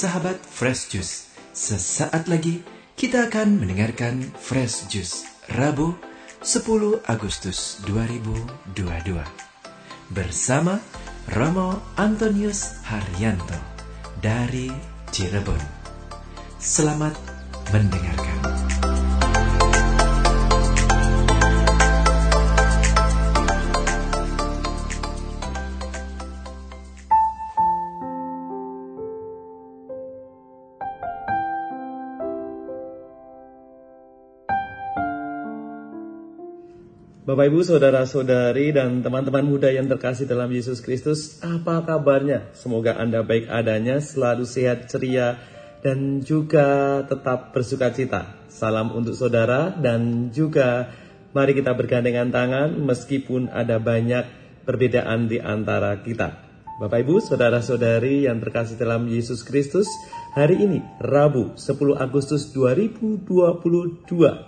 sahabat Fresh Juice. Sesaat lagi kita akan mendengarkan Fresh Juice Rabu 10 Agustus 2022 bersama Romo Antonius Haryanto dari Cirebon. Selamat mendengarkan. Bapak Ibu, saudara-saudari dan teman-teman muda yang terkasih dalam Yesus Kristus, apa kabarnya? Semoga Anda baik adanya, selalu sehat, ceria, dan juga tetap bersuka cita. Salam untuk saudara dan juga mari kita bergandengan tangan meskipun ada banyak perbedaan di antara kita. Bapak Ibu, saudara-saudari yang terkasih dalam Yesus Kristus, hari ini Rabu 10 Agustus 2022,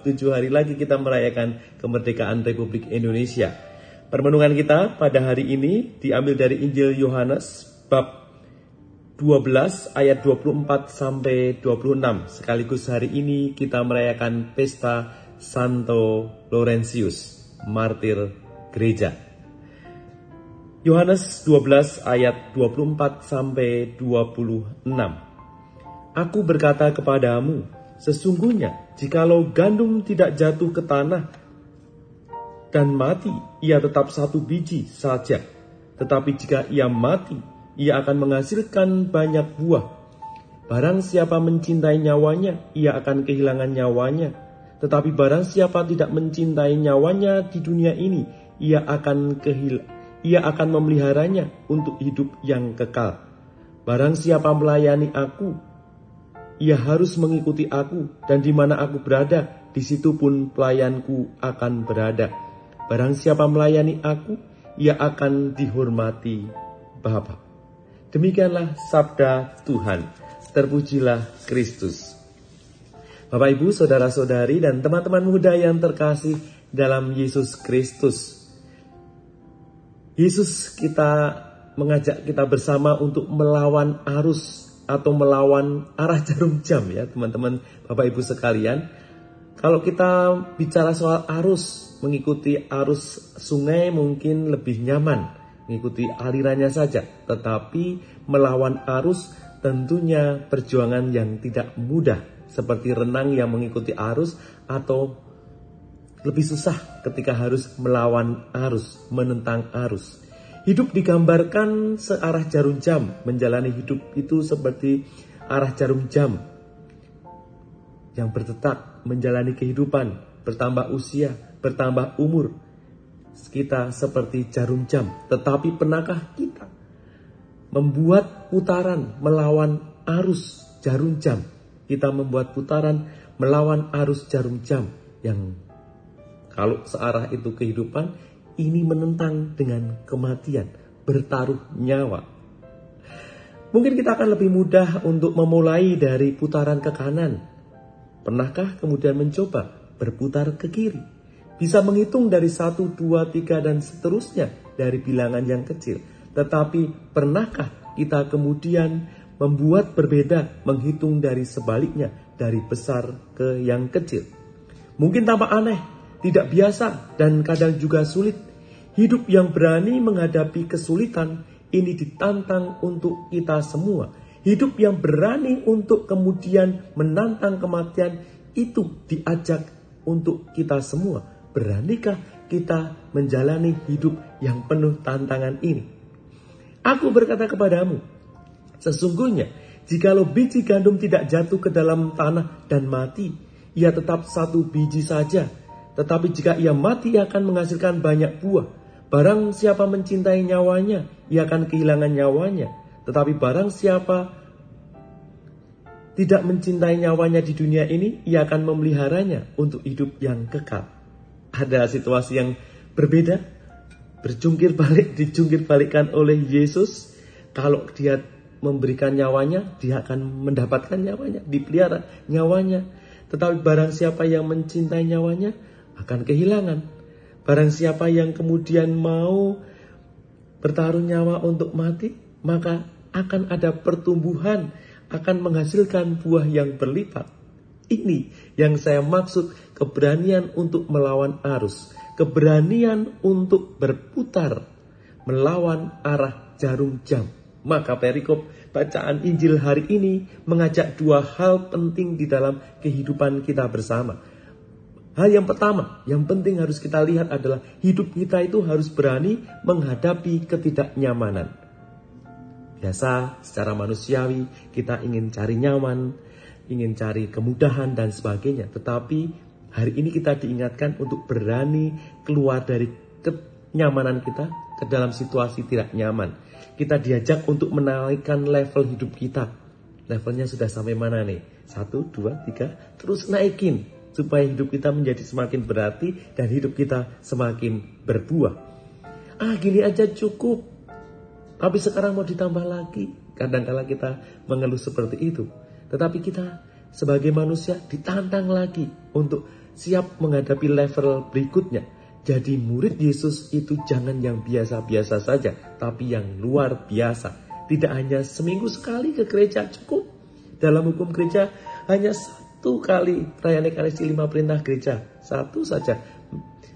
tujuh hari lagi kita merayakan kemerdekaan Republik Indonesia. Permenungan kita pada hari ini diambil dari Injil Yohanes bab 12 ayat 24 sampai 26. Sekaligus hari ini kita merayakan pesta Santo Laurentius, martir gereja. Yohanes 12 ayat 24 sampai 26. Aku berkata kepadamu, sesungguhnya jikalau gandum tidak jatuh ke tanah dan mati, ia tetap satu biji saja. Tetapi jika ia mati, ia akan menghasilkan banyak buah. Barang siapa mencintai nyawanya, ia akan kehilangan nyawanya. Tetapi barang siapa tidak mencintai nyawanya di dunia ini, ia akan kehilangan ia akan memeliharanya untuk hidup yang kekal. Barang siapa melayani aku, ia harus mengikuti aku, dan di mana aku berada, di situ pun pelayanku akan berada. Barang siapa melayani aku, ia akan dihormati Bapa. Demikianlah sabda Tuhan. Terpujilah Kristus. Bapak Ibu, saudara-saudari dan teman-teman muda yang terkasih dalam Yesus Kristus. Yesus kita mengajak kita bersama untuk melawan arus atau melawan arah jarum jam ya teman-teman Bapak Ibu sekalian. Kalau kita bicara soal arus, mengikuti arus sungai mungkin lebih nyaman, mengikuti alirannya saja. Tetapi melawan arus tentunya perjuangan yang tidak mudah, seperti renang yang mengikuti arus atau lebih susah ketika harus melawan arus, menentang arus. Hidup digambarkan searah jarum jam, menjalani hidup itu seperti arah jarum jam yang berdetak menjalani kehidupan, bertambah usia, bertambah umur. Kita seperti jarum jam, tetapi pernahkah kita membuat putaran melawan arus jarum jam? Kita membuat putaran melawan arus jarum jam yang kalau searah itu kehidupan, ini menentang dengan kematian, bertaruh nyawa. Mungkin kita akan lebih mudah untuk memulai dari putaran ke kanan. Pernahkah kemudian mencoba berputar ke kiri? Bisa menghitung dari satu, dua, tiga, dan seterusnya dari bilangan yang kecil. Tetapi pernahkah kita kemudian membuat berbeda, menghitung dari sebaliknya, dari besar ke yang kecil? Mungkin tampak aneh, tidak biasa, dan kadang juga sulit. Hidup yang berani menghadapi kesulitan ini ditantang untuk kita semua. Hidup yang berani untuk kemudian menantang kematian itu diajak untuk kita semua. Beranikah kita menjalani hidup yang penuh tantangan ini? Aku berkata kepadamu, sesungguhnya jikalau biji gandum tidak jatuh ke dalam tanah dan mati, ia tetap satu biji saja tetapi jika ia mati, ia akan menghasilkan banyak buah. Barang siapa mencintai nyawanya, ia akan kehilangan nyawanya. Tetapi barang siapa tidak mencintai nyawanya di dunia ini, ia akan memeliharanya untuk hidup yang kekal. Ada situasi yang berbeda, berjungkir balik, dijungkir balikan oleh Yesus. Kalau dia memberikan nyawanya, dia akan mendapatkan nyawanya, dipelihara nyawanya. Tetapi barang siapa yang mencintai nyawanya, akan kehilangan. Barang siapa yang kemudian mau bertaruh nyawa untuk mati, maka akan ada pertumbuhan, akan menghasilkan buah yang berlipat. Ini yang saya maksud keberanian untuk melawan arus, keberanian untuk berputar melawan arah jarum jam. Maka perikop bacaan Injil hari ini mengajak dua hal penting di dalam kehidupan kita bersama. Hal yang pertama, yang penting harus kita lihat adalah hidup kita itu harus berani menghadapi ketidaknyamanan. Biasa secara manusiawi kita ingin cari nyaman, ingin cari kemudahan dan sebagainya. Tetapi hari ini kita diingatkan untuk berani keluar dari kenyamanan kita ke dalam situasi tidak nyaman. Kita diajak untuk menaikkan level hidup kita. Levelnya sudah sampai mana nih? Satu, dua, tiga, terus naikin. Supaya hidup kita menjadi semakin berarti dan hidup kita semakin berbuah. Ah gini aja cukup. Tapi sekarang mau ditambah lagi. Kadang-kala kita mengeluh seperti itu. Tetapi kita sebagai manusia ditantang lagi untuk siap menghadapi level berikutnya jadi murid Yesus itu jangan yang biasa-biasa saja, tapi yang luar biasa. Tidak hanya seminggu sekali ke gereja cukup. Dalam hukum gereja hanya satu kali perayaan Ekaristi lima perintah gereja. Satu saja.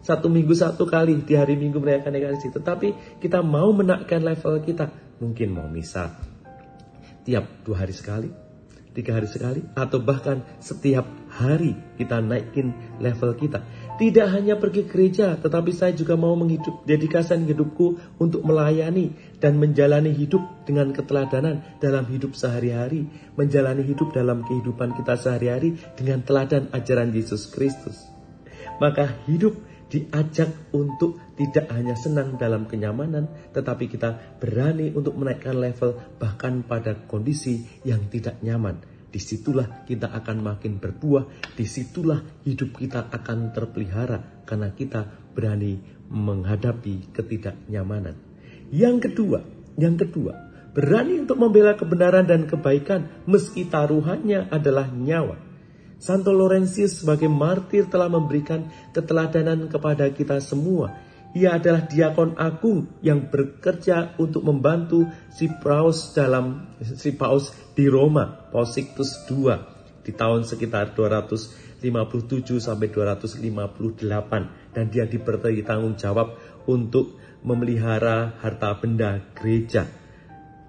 Satu minggu satu kali di hari minggu merayakan Ekaristi. Tetapi kita mau menaikkan level kita. Mungkin mau misa tiap dua hari sekali, tiga hari sekali, atau bahkan setiap hari kita naikin level kita. Tidak hanya pergi gereja, tetapi saya juga mau menghidup, dedikasikan hidupku untuk melayani dan menjalani hidup dengan keteladanan dalam hidup sehari-hari. Menjalani hidup dalam kehidupan kita sehari-hari dengan teladan ajaran Yesus Kristus. Maka hidup diajak untuk tidak hanya senang dalam kenyamanan, tetapi kita berani untuk menaikkan level bahkan pada kondisi yang tidak nyaman di situlah kita akan makin berbuah, di situlah hidup kita akan terpelihara karena kita berani menghadapi ketidaknyamanan. Yang kedua, yang kedua, berani untuk membela kebenaran dan kebaikan meski taruhannya adalah nyawa. Santo Laurentius sebagai martir telah memberikan keteladanan kepada kita semua ia adalah diakon agung yang bekerja untuk membantu si Paus dalam si Paus di Roma, Paus Sixtus II di tahun sekitar 257 sampai 258 dan dia diberi tanggung jawab untuk memelihara harta benda gereja.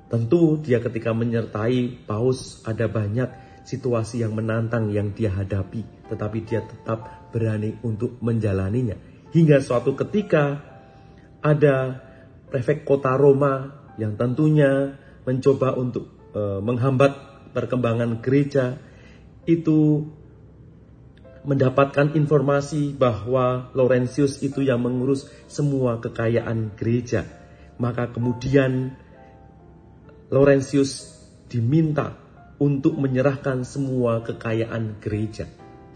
Tentu dia ketika menyertai Paus ada banyak situasi yang menantang yang dia hadapi, tetapi dia tetap berani untuk menjalaninya. Hingga suatu ketika ada prefek kota Roma yang tentunya mencoba untuk e, menghambat perkembangan gereja itu mendapatkan informasi bahwa Laurentius itu yang mengurus semua kekayaan gereja. Maka kemudian Laurentius diminta untuk menyerahkan semua kekayaan gereja.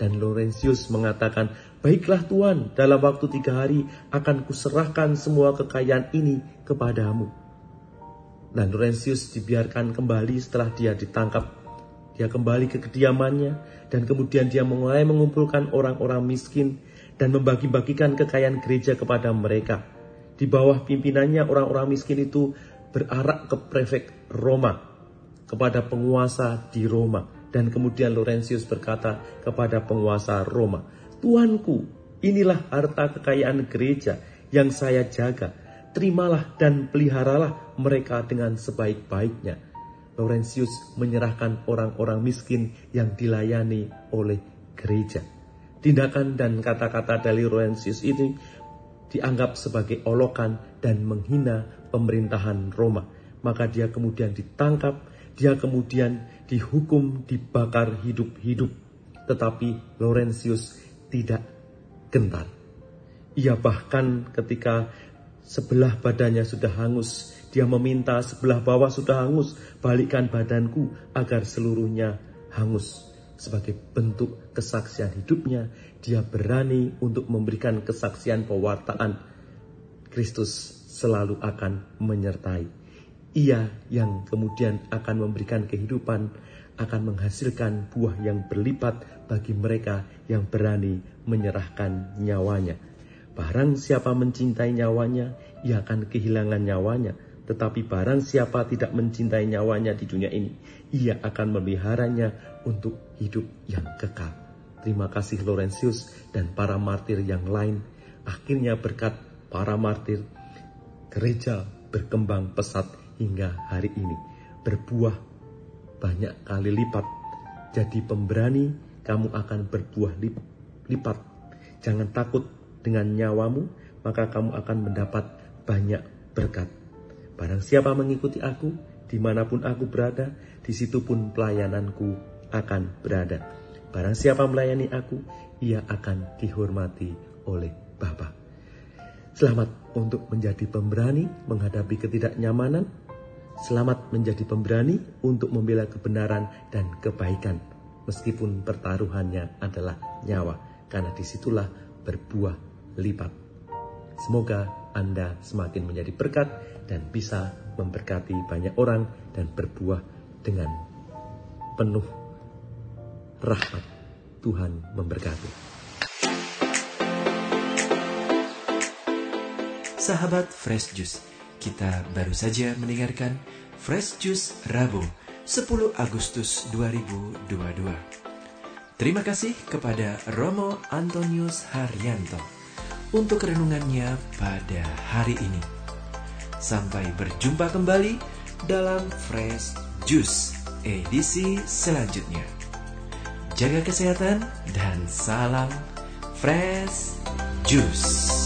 Dan Laurentius mengatakan, Baiklah Tuhan, dalam waktu tiga hari akan kuserahkan semua kekayaan ini kepadamu. Dan Laurentius dibiarkan kembali setelah dia ditangkap. Dia kembali ke kediamannya dan kemudian dia mulai mengumpulkan orang-orang miskin dan membagi-bagikan kekayaan gereja kepada mereka. Di bawah pimpinannya orang-orang miskin itu berarak ke prefek Roma, kepada penguasa di Roma. Dan kemudian Laurentius berkata kepada penguasa Roma, Tuanku, inilah harta kekayaan gereja yang saya jaga. Terimalah dan peliharalah mereka dengan sebaik-baiknya. Laurentius menyerahkan orang-orang miskin yang dilayani oleh gereja. Tindakan dan kata-kata dari Laurentius ini dianggap sebagai olokan dan menghina pemerintahan Roma. Maka dia kemudian ditangkap, dia kemudian dihukum, dibakar hidup-hidup. Tetapi Laurentius tidak gentar. Ia bahkan ketika sebelah badannya sudah hangus, dia meminta sebelah bawah sudah hangus, balikkan badanku agar seluruhnya hangus. Sebagai bentuk kesaksian hidupnya, dia berani untuk memberikan kesaksian pewartaan. Kristus selalu akan menyertai. Ia yang kemudian akan memberikan kehidupan akan menghasilkan buah yang berlipat bagi mereka yang berani menyerahkan nyawanya. Barang siapa mencintai nyawanya, ia akan kehilangan nyawanya. Tetapi barang siapa tidak mencintai nyawanya di dunia ini, ia akan memeliharanya untuk hidup yang kekal. Terima kasih Laurentius dan para martir yang lain. Akhirnya berkat para martir, gereja berkembang pesat hingga hari ini. Berbuah banyak kali lipat. Jadi pemberani, kamu akan berbuah lipat. Jangan takut dengan nyawamu, maka kamu akan mendapat banyak berkat. Barang siapa mengikuti aku, di mana pun aku berada, di situ pun pelayananku akan berada. Barang siapa melayani aku, ia akan dihormati oleh Bapa. Selamat untuk menjadi pemberani menghadapi ketidaknyamanan. Selamat menjadi pemberani untuk membela kebenaran dan kebaikan. Meskipun pertaruhannya adalah nyawa. Karena di situlah berbuah lipat. Semoga anda semakin menjadi berkat dan bisa memberkati banyak orang dan berbuah dengan penuh rahmat. Tuhan memberkati. Sahabat Fresh Juice, kita baru saja mendengarkan Fresh Juice Rabu 10 Agustus 2022. Terima kasih kepada Romo Antonius Haryanto untuk renungannya pada hari ini. Sampai berjumpa kembali dalam Fresh Juice edisi selanjutnya. Jaga kesehatan dan salam Fresh Juice.